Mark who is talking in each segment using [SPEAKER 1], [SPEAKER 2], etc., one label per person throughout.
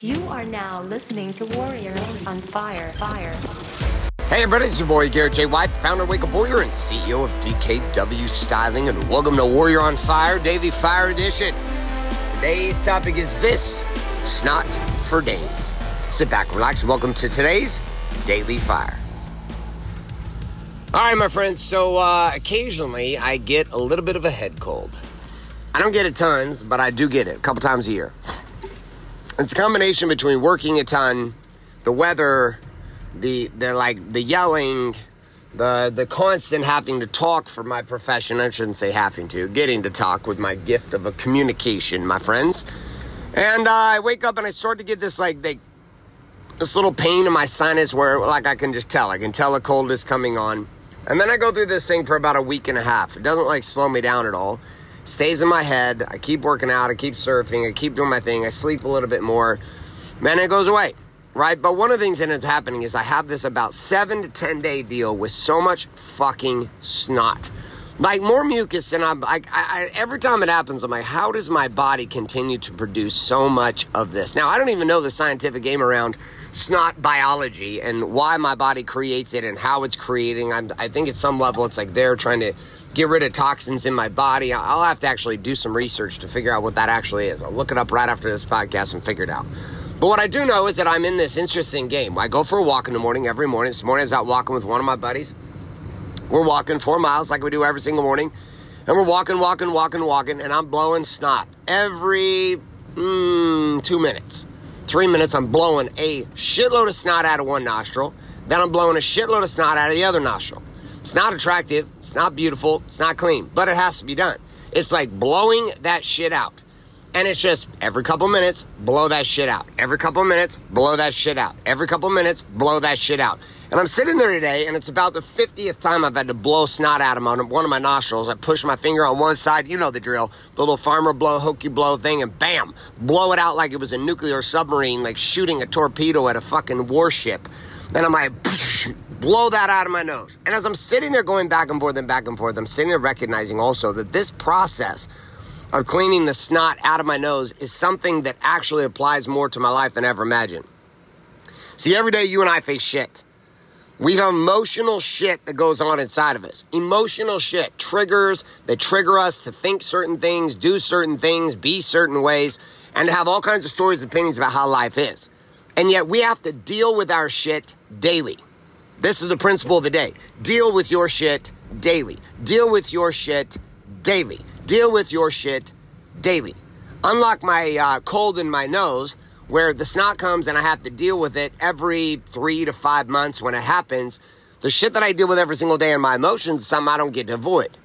[SPEAKER 1] You are now listening to Warrior on Fire. Fire.
[SPEAKER 2] Hey everybody, it's your boy Garrett J. White, founder of Wake Up Warrior and CEO of DKW Styling, and welcome to Warrior on Fire Daily Fire Edition. Today's topic is this snot for days. Sit back, relax, welcome to today's Daily Fire. All right, my friends, so uh, occasionally I get a little bit of a head cold. I don't get it tons, but I do get it a couple times a year. It's a combination between working a ton, the weather, the the like the yelling, the the constant having to talk for my profession. I shouldn't say having to, getting to talk with my gift of a communication, my friends. And uh, I wake up and I start to get this like they, this little pain in my sinus where like I can just tell. I can tell a cold is coming on. And then I go through this thing for about a week and a half. It doesn't like slow me down at all stays in my head. I keep working out, I keep surfing, I keep doing my thing, I sleep a little bit more, then it goes away, right? But one of the things that is happening is I have this about seven to 10 day deal with so much fucking snot. Like more mucus, and I'm, I, every time it happens, I'm like, how does my body continue to produce so much of this? Now, I don't even know the scientific game around snot biology and why my body creates it and how it's creating. I'm, I think at some level, it's like they're trying to get rid of toxins in my body. I'll have to actually do some research to figure out what that actually is. I'll look it up right after this podcast and figure it out. But what I do know is that I'm in this interesting game. I go for a walk in the morning every morning. This morning I was out walking with one of my buddies. We're walking four miles like we do every single morning. And we're walking, walking, walking, walking, and I'm blowing snot every mm, two minutes. Three minutes, I'm blowing a shitload of snot out of one nostril. Then I'm blowing a shitload of snot out of the other nostril. It's not attractive, it's not beautiful, it's not clean, but it has to be done. It's like blowing that shit out. And it's just every couple minutes, blow that shit out. Every couple minutes, blow that shit out. Every couple minutes, blow that shit out. And I'm sitting there today, and it's about the 50th time I've had to blow snot out of one of my nostrils. I push my finger on one side, you know the drill, the little farmer blow, hokey blow thing, and bam, blow it out like it was a nuclear submarine, like shooting a torpedo at a fucking warship. Then I'm like, blow that out of my nose. And as I'm sitting there going back and forth and back and forth, I'm sitting there recognizing also that this process of cleaning the snot out of my nose is something that actually applies more to my life than I ever imagined. See, every day you and I face shit. We have emotional shit that goes on inside of us. Emotional shit, triggers that trigger us to think certain things, do certain things, be certain ways, and to have all kinds of stories and opinions about how life is. And yet we have to deal with our shit daily. This is the principle of the day. Deal with your shit daily. Deal with your shit daily. Deal with your shit daily. Unlock my uh, cold in my nose, where the snot comes and I have to deal with it every three to five months when it happens, the shit that I deal with every single day in my emotions something I don't get to avoid.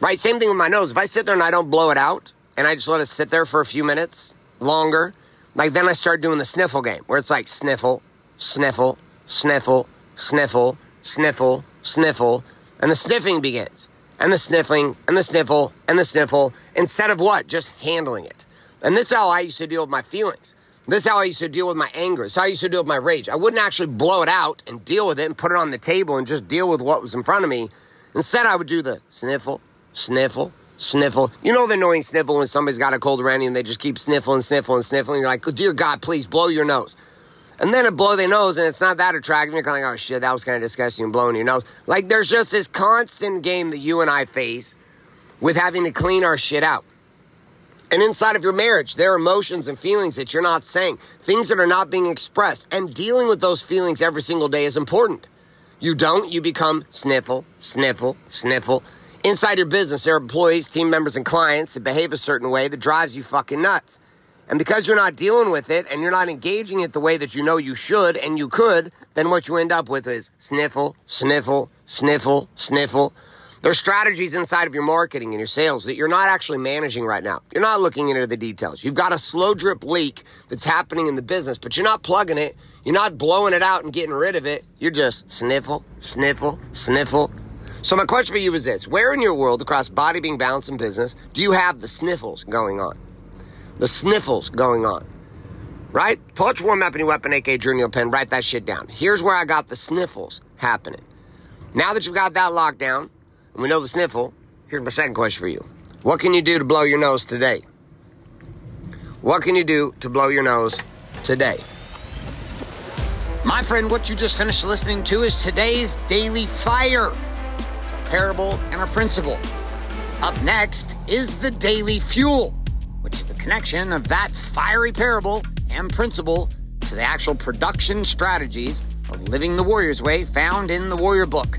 [SPEAKER 2] Right? Same thing with my nose. If I sit there and I don't blow it out and I just let it sit there for a few minutes longer, like then I start doing the sniffle game where it's like sniffle, sniffle, sniffle, sniffle, sniffle, sniffle, and the sniffing begins. And the sniffling, and the sniffle, and the sniffle, instead of what? Just handling it. And this is how I used to deal with my feelings. This is how I used to deal with my anger. This is how I used to deal with my rage. I wouldn't actually blow it out and deal with it and put it on the table and just deal with what was in front of me. Instead, I would do the sniffle, sniffle, sniffle. You know the annoying sniffle when somebody's got a cold around you and they just keep sniffling, sniffling, sniffling. You're like, dear God, please blow your nose and then it blow their nose and it's not that attractive. You're kind of like, oh shit, that was kind of disgusting blowing your nose. Like there's just this constant game that you and I face with having to clean our shit out. And inside of your marriage, there are emotions and feelings that you're not saying, things that are not being expressed. And dealing with those feelings every single day is important. You don't, you become sniffle, sniffle, sniffle. Inside your business, there are employees, team members, and clients that behave a certain way that drives you fucking nuts. And because you're not dealing with it and you're not engaging it the way that you know you should and you could, then what you end up with is sniffle, sniffle, sniffle, sniffle. There's strategies inside of your marketing and your sales that you're not actually managing right now. You're not looking into the details. You've got a slow drip leak that's happening in the business, but you're not plugging it. You're not blowing it out and getting rid of it. You're just sniffle, sniffle, sniffle. So my question for you is this. Where in your world across body, being, balance, and business do you have the sniffles going on? the sniffles going on. Right? Pull War Map any weapon, AK journal pen, write that shit down. Here's where I got the sniffles happening. Now that you've got that locked down, and we know the sniffle, here's my second question for you. What can you do to blow your nose today? What can you do to blow your nose
[SPEAKER 3] today? My friend, what you just finished listening to is today's Daily Fire, a parable and a principle. Up next is the Daily Fuel, which is the connection of that fiery parable and principle to the actual production strategies of living the Warrior's Way found in the Warrior Book.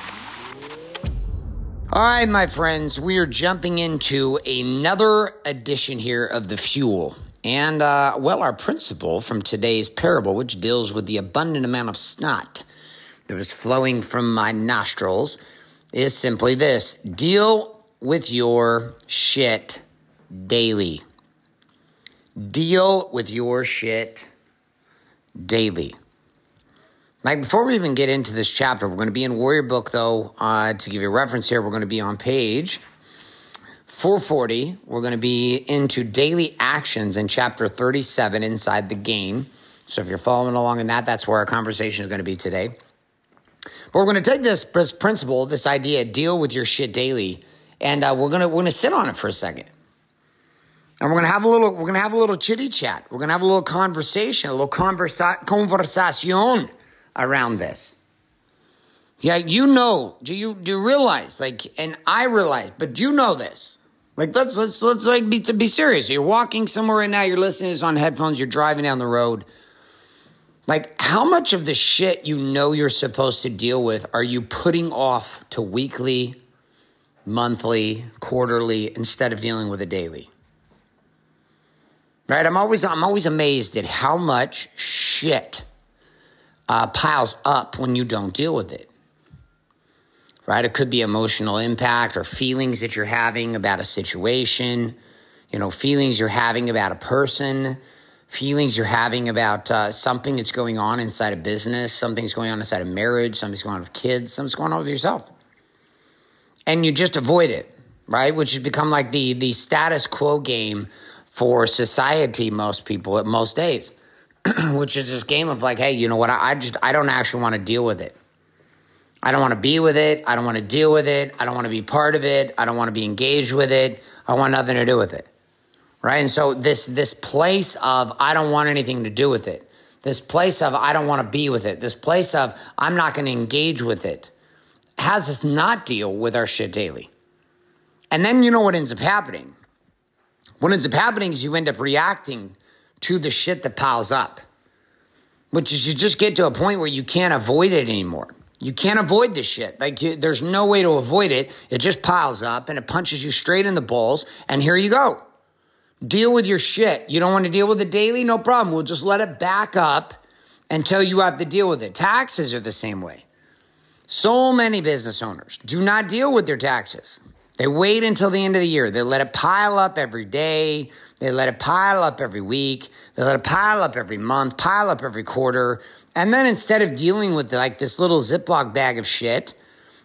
[SPEAKER 3] All right, my friends, we are jumping into another edition here of the Fuel. And, uh, well, our principle from today's parable, which deals with the abundant amount of snot that was flowing from my nostrils, is simply this deal with your shit daily. Deal with your shit daily. Like, before we even get into this chapter, we're going to be in Warrior Book, though. Uh, to give you a reference here, we're going to be on page 440. We're going to be into daily actions in chapter 37 inside the game. So, if you're following along in that, that's where our conversation is going to be today. But we're going to take this, this principle, this idea, deal with your shit daily, and uh, we're going to we're going to sit on it for a second. And we're gonna have a little, we're gonna have a little chitty chat. We're gonna have a little conversation, a little conversa- conversation around this. Yeah, you know, do you do you realize? Like, and I realize, but you know this. Like, let's let's let's like be to be serious. You're walking somewhere right now. You're listening to this on headphones. You're driving down the road. Like, how much of the shit you know you're supposed to deal with are you putting off to weekly, monthly, quarterly instead of dealing with it daily? Right? I'm always I'm always amazed at how much shit uh, piles up when you don't deal with it. Right? It could be emotional impact or feelings that you're having about a situation, you know, feelings you're having about a person, feelings you're having about uh, something that's going on inside a business, something's going on inside a marriage, something's going on with kids, something's going on with yourself. And you just avoid it, right? Which has become like the the status quo game for society, most people at most days. which is this game of like, hey, you know what? I, I just I don't actually want to deal with it. I don't want to be with it. I don't want to deal with it. I don't want to be part of it. I don't want to be engaged with it. I want nothing to do with it. Right? And so this this place of I don't want anything to do with it. This place of I don't want to be with it. This place of I'm not going to engage with it has us not deal with our shit daily. And then you know what ends up happening? What ends up happening is you end up reacting to the shit that piles up, which is you just get to a point where you can't avoid it anymore. You can't avoid this shit. Like, you, there's no way to avoid it. It just piles up and it punches you straight in the balls. And here you go. Deal with your shit. You don't want to deal with it daily? No problem. We'll just let it back up until you have to deal with it. Taxes are the same way. So many business owners do not deal with their taxes. They wait until the end of the year. They let it pile up every day. They let it pile up every week. They let it pile up every month, pile up every quarter. And then instead of dealing with like this little Ziploc bag of shit,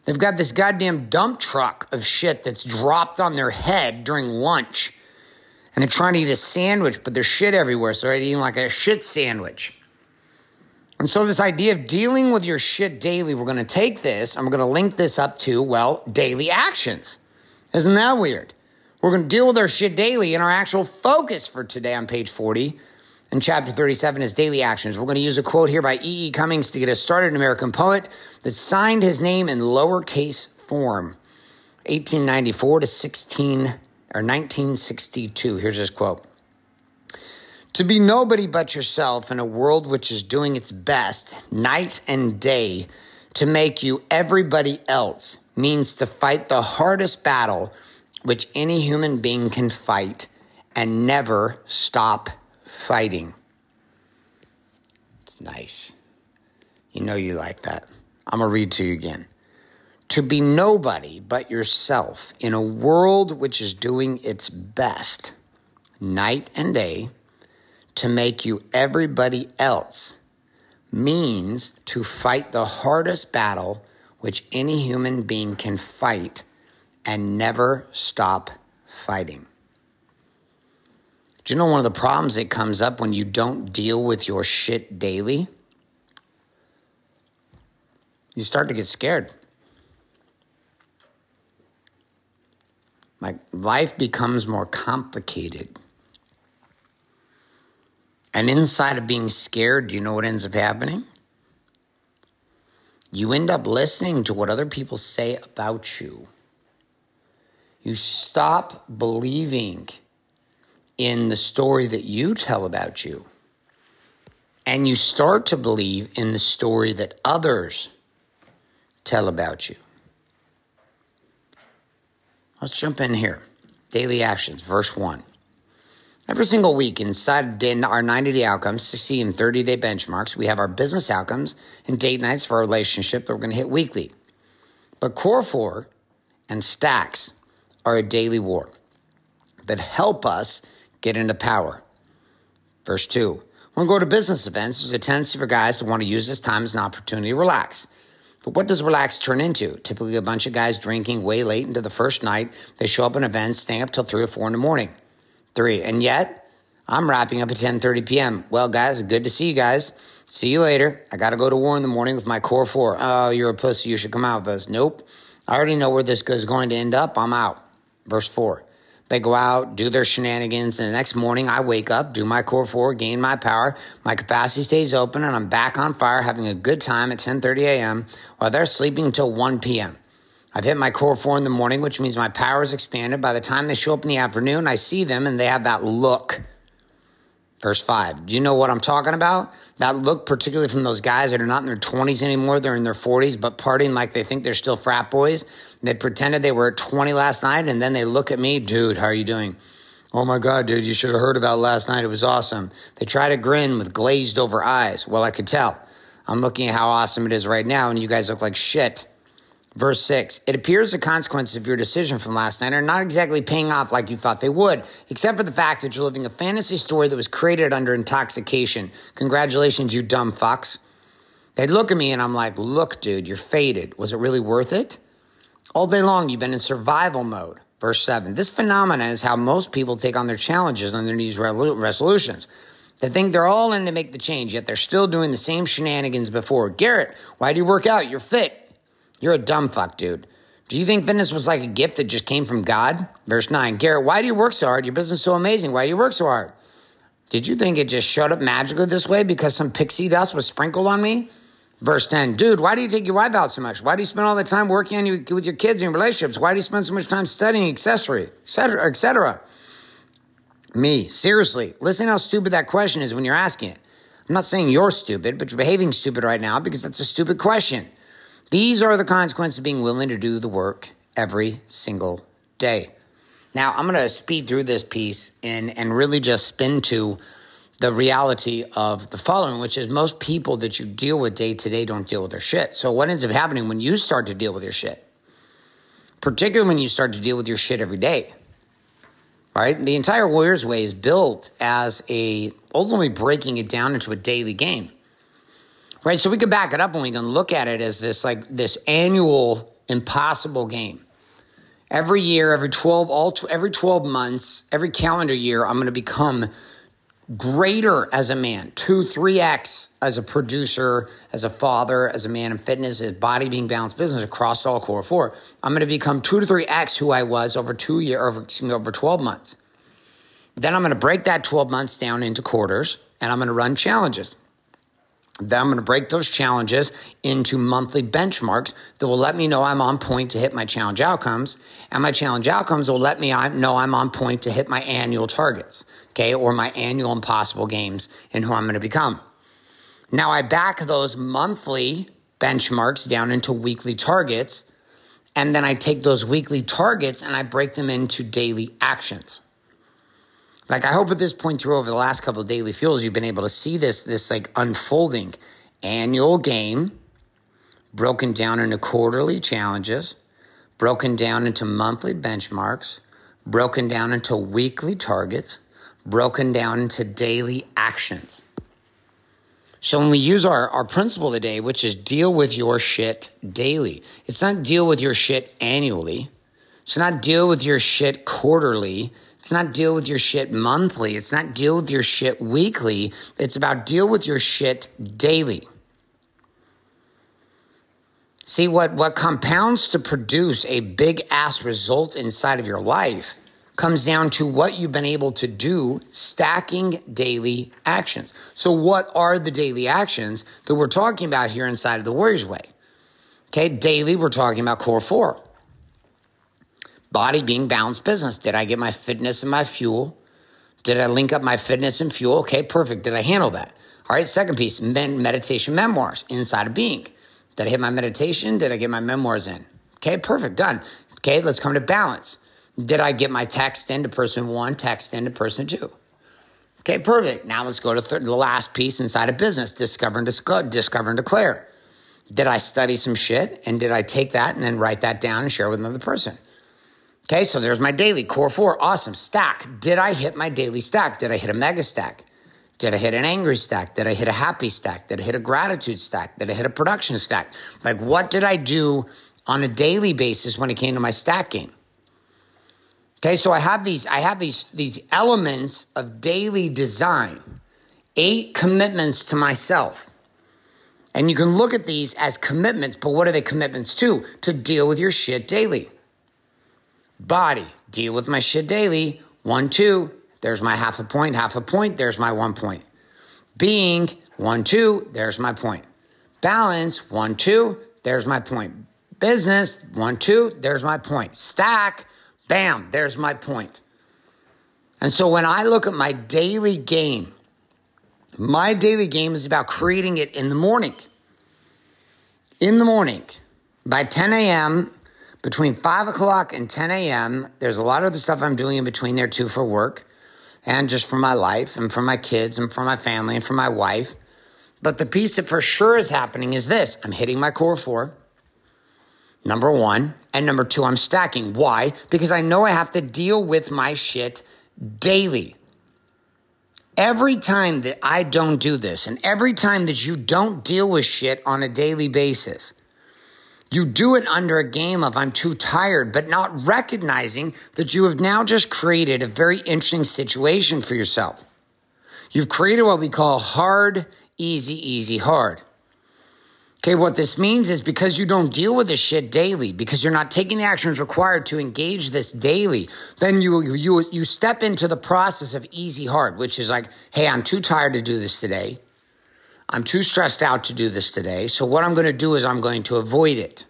[SPEAKER 3] they've got this goddamn dump truck of shit that's dropped on their head during lunch. And they're trying to eat a sandwich, but there's shit everywhere. So they're eating like a shit sandwich. And so, this idea of dealing with your shit daily, we're going to take this and we're going to link this up to, well, daily actions. Isn't that weird? We're going to deal with our shit daily, and our actual focus for today on page 40 and chapter 37 is daily actions. We're going to use a quote here by E. E. Cummings to get us started, an American poet that signed his name in lowercase form, 1894 to 16 or 1962. Here's his quote. To be nobody but yourself in a world which is doing its best night and day to make you everybody else means to fight the hardest battle which any human being can fight and never stop fighting. It's nice. You know you like that. I'm going to read to you again. To be nobody but yourself in a world which is doing its best night and day to make you everybody else means to fight the hardest battle which any human being can fight and never stop fighting. Do you know one of the problems that comes up when you don't deal with your shit daily? You start to get scared. Like life becomes more complicated. And inside of being scared, do you know what ends up happening? You end up listening to what other people say about you. You stop believing in the story that you tell about you. And you start to believe in the story that others tell about you. Let's jump in here. Daily actions, verse 1. Every single week inside of our 90 day outcomes, 60 and 30 day benchmarks, we have our business outcomes and date nights for our relationship that we're going to hit weekly. But Core 4 and Stacks are a daily war that help us get into power. Verse 2. When we go to business events, there's a tendency for guys to want to use this time as an opportunity to relax. But what does relax turn into? Typically, a bunch of guys drinking way late into the first night. They show up at events, staying up till 3 or 4 in the morning three. And yet, I'm wrapping up at 10:30 p.m. Well, guys, good to see you guys. See you later. I got to go to war in the morning with my core four. Oh, you're a pussy. You should come out with us. Nope. I already know where this is going to end up. I'm out. Verse four. They go out, do their shenanigans, and the next morning I wake up, do my core four, gain my power, my capacity stays open, and I'm back on fire having a good time at 10:30 a.m. while they're sleeping until 1 p.m. I've hit my core four in the morning, which means my power is expanded. By the time they show up in the afternoon, I see them and they have that look. Verse five. Do you know what I'm talking about? That look, particularly from those guys that are not in their 20s anymore, they're in their 40s, but partying like they think they're still frat boys. They pretended they were at 20 last night and then they look at me, dude, how are you doing? Oh my God, dude, you should have heard about last night. It was awesome. They try to grin with glazed over eyes. Well, I could tell. I'm looking at how awesome it is right now, and you guys look like shit. Verse 6 It appears the consequences of your decision from last night are not exactly paying off like you thought they would, except for the fact that you're living a fantasy story that was created under intoxication. Congratulations, you dumb fucks. They look at me and I'm like, Look, dude, you're faded. Was it really worth it? All day long, you've been in survival mode. Verse 7 This phenomenon is how most people take on their challenges under these resolutions. They think they're all in to make the change, yet they're still doing the same shenanigans before. Garrett, why do you work out? You're fit. You're a dumb fuck, dude. Do you think fitness was like a gift that just came from God? Verse 9 Garrett, why do you work so hard? Your business is so amazing. Why do you work so hard? Did you think it just showed up magically this way because some pixie dust was sprinkled on me? Verse 10 Dude, why do you take your wife out so much? Why do you spend all the time working on you with your kids and your relationships? Why do you spend so much time studying accessory, etc., etc.? Me, seriously, listen how stupid that question is when you're asking it. I'm not saying you're stupid, but you're behaving stupid right now because that's a stupid question. These are the consequences of being willing to do the work every single day. Now, I'm going to speed through this piece and, and really just spin to the reality of the following, which is most people that you deal with day to day don't deal with their shit. So, what ends up happening when you start to deal with your shit? Particularly when you start to deal with your shit every day, right? The entire Warriors Way is built as a ultimately breaking it down into a daily game right? So we can back it up and we can look at it as this like this annual impossible game. Every year, every 12, all, every 12 months, every calendar year, I'm going to become greater as a man, two, three X as a producer, as a father, as a man in fitness, as body being balanced business across all core four. I'm going to become two to three X who I was over two year, over, excuse me, over 12 months. Then I'm going to break that 12 months down into quarters and I'm going to run challenges. Then I'm going to break those challenges into monthly benchmarks that will let me know I'm on point to hit my challenge outcomes. And my challenge outcomes will let me uh, know I'm on point to hit my annual targets, okay, or my annual impossible games and who I'm going to become. Now I back those monthly benchmarks down into weekly targets. And then I take those weekly targets and I break them into daily actions. Like I hope at this point through over the last couple of daily fuels, you've been able to see this this like unfolding annual game broken down into quarterly challenges, broken down into monthly benchmarks, broken down into weekly targets, broken down into daily actions. So when we use our, our principle today, which is deal with your shit daily, it's not deal with your shit annually. It's not deal with your shit quarterly. It's not deal with your shit monthly. It's not deal with your shit weekly. It's about deal with your shit daily. See what, what compounds to produce a big ass result inside of your life comes down to what you've been able to do stacking daily actions. So what are the daily actions that we're talking about here inside of the Warriors Way? Okay, daily we're talking about core four. Body being balanced business. Did I get my fitness and my fuel? Did I link up my fitness and fuel? Okay, perfect. Did I handle that? All right, second piece, men, meditation memoirs inside of being. Did I hit my meditation? Did I get my memoirs in? Okay, perfect, done. Okay, let's come to balance. Did I get my text into person one, text into person two? Okay, perfect. Now let's go to the last piece inside of business discover and, disco- discover and declare. Did I study some shit and did I take that and then write that down and share with another person? Okay, so there's my daily core four. Awesome. Stack. Did I hit my daily stack? Did I hit a mega stack? Did I hit an angry stack? Did I hit a happy stack? Did I hit a gratitude stack? Did I hit a production stack? Like, what did I do on a daily basis when it came to my stack game? Okay, so I have these, I have these, these elements of daily design, eight commitments to myself. And you can look at these as commitments, but what are they commitments to? To deal with your shit daily. Body, deal with my shit daily. One, two, there's my half a point, half a point, there's my one point. Being, one, two, there's my point. Balance, one, two, there's my point. Business, one, two, there's my point. Stack, bam, there's my point. And so when I look at my daily game, my daily game is about creating it in the morning. In the morning, by 10 a.m., between 5 o'clock and 10 a.m., there's a lot of the stuff I'm doing in between there too for work and just for my life and for my kids and for my family and for my wife. But the piece that for sure is happening is this I'm hitting my core four, number one. And number two, I'm stacking. Why? Because I know I have to deal with my shit daily. Every time that I don't do this, and every time that you don't deal with shit on a daily basis, you do it under a game of I'm too tired, but not recognizing that you have now just created a very interesting situation for yourself. You've created what we call hard, easy, easy, hard. Okay, what this means is because you don't deal with this shit daily, because you're not taking the actions required to engage this daily, then you you you step into the process of easy hard, which is like, hey, I'm too tired to do this today. I'm too stressed out to do this today. So, what I'm going to do is I'm going to avoid it.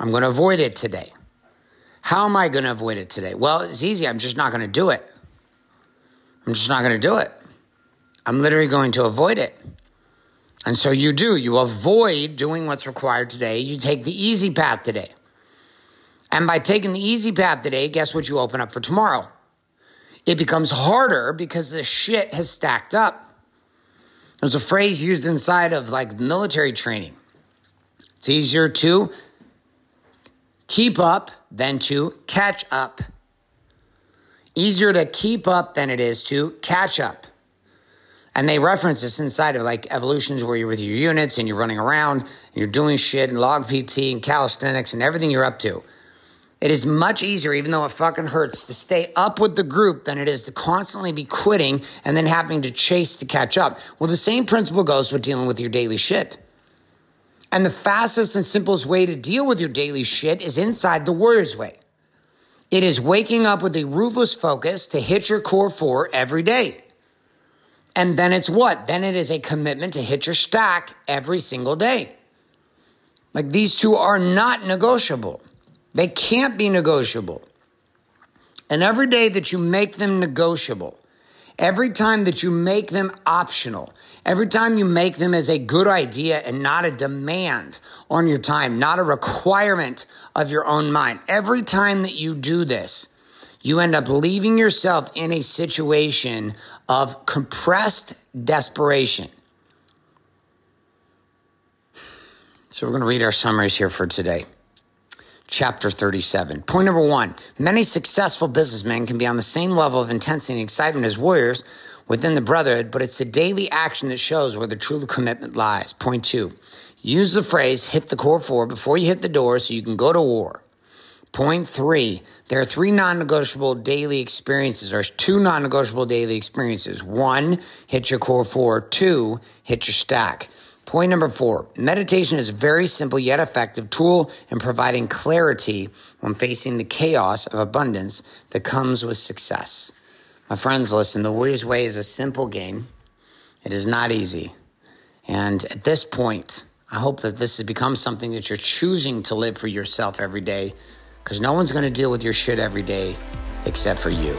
[SPEAKER 3] I'm going to avoid it today. How am I going to avoid it today? Well, it's easy. I'm just not going to do it. I'm just not going to do it. I'm literally going to avoid it. And so you do. You avoid doing what's required today. You take the easy path today. And by taking the easy path today, guess what you open up for tomorrow? It becomes harder because the shit has stacked up. There's a phrase used inside of like military training. It's easier to keep up than to catch up. Easier to keep up than it is to catch up. And they reference this inside of like evolutions where you're with your units and you're running around and you're doing shit and log PT and calisthenics and everything you're up to. It is much easier, even though it fucking hurts, to stay up with the group than it is to constantly be quitting and then having to chase to catch up. Well, the same principle goes with dealing with your daily shit. And the fastest and simplest way to deal with your daily shit is inside the Warriors way. It is waking up with a ruthless focus to hit your core four every day. And then it's what? Then it is a commitment to hit your stack every single day. Like these two are not negotiable. They can't be negotiable. And every day that you make them negotiable, every time that you make them optional, every time you make them as a good idea and not a demand on your time, not a requirement of your own mind, every time that you do this, you end up leaving yourself in a situation of compressed desperation. So we're going to read our summaries here for today chapter 37. Point number one many successful businessmen can be on the same level of intensity and excitement as warriors within the brotherhood, but it's the daily action that shows where the true commitment lies. Point two, use the phrase hit the core four before you hit the door so you can go to war. Point three, there are three non negotiable daily experiences, or two non negotiable daily experiences. One, hit your core four. Two, hit your stack. Point number four, meditation is a very simple yet effective tool in providing clarity when facing the chaos of abundance that comes with success. My friends, listen, the Warrior's Way is a simple game. It is not easy. And at this point, I hope that this has become something that you're choosing to live for yourself every day because no one's going to deal with your shit every day except for you.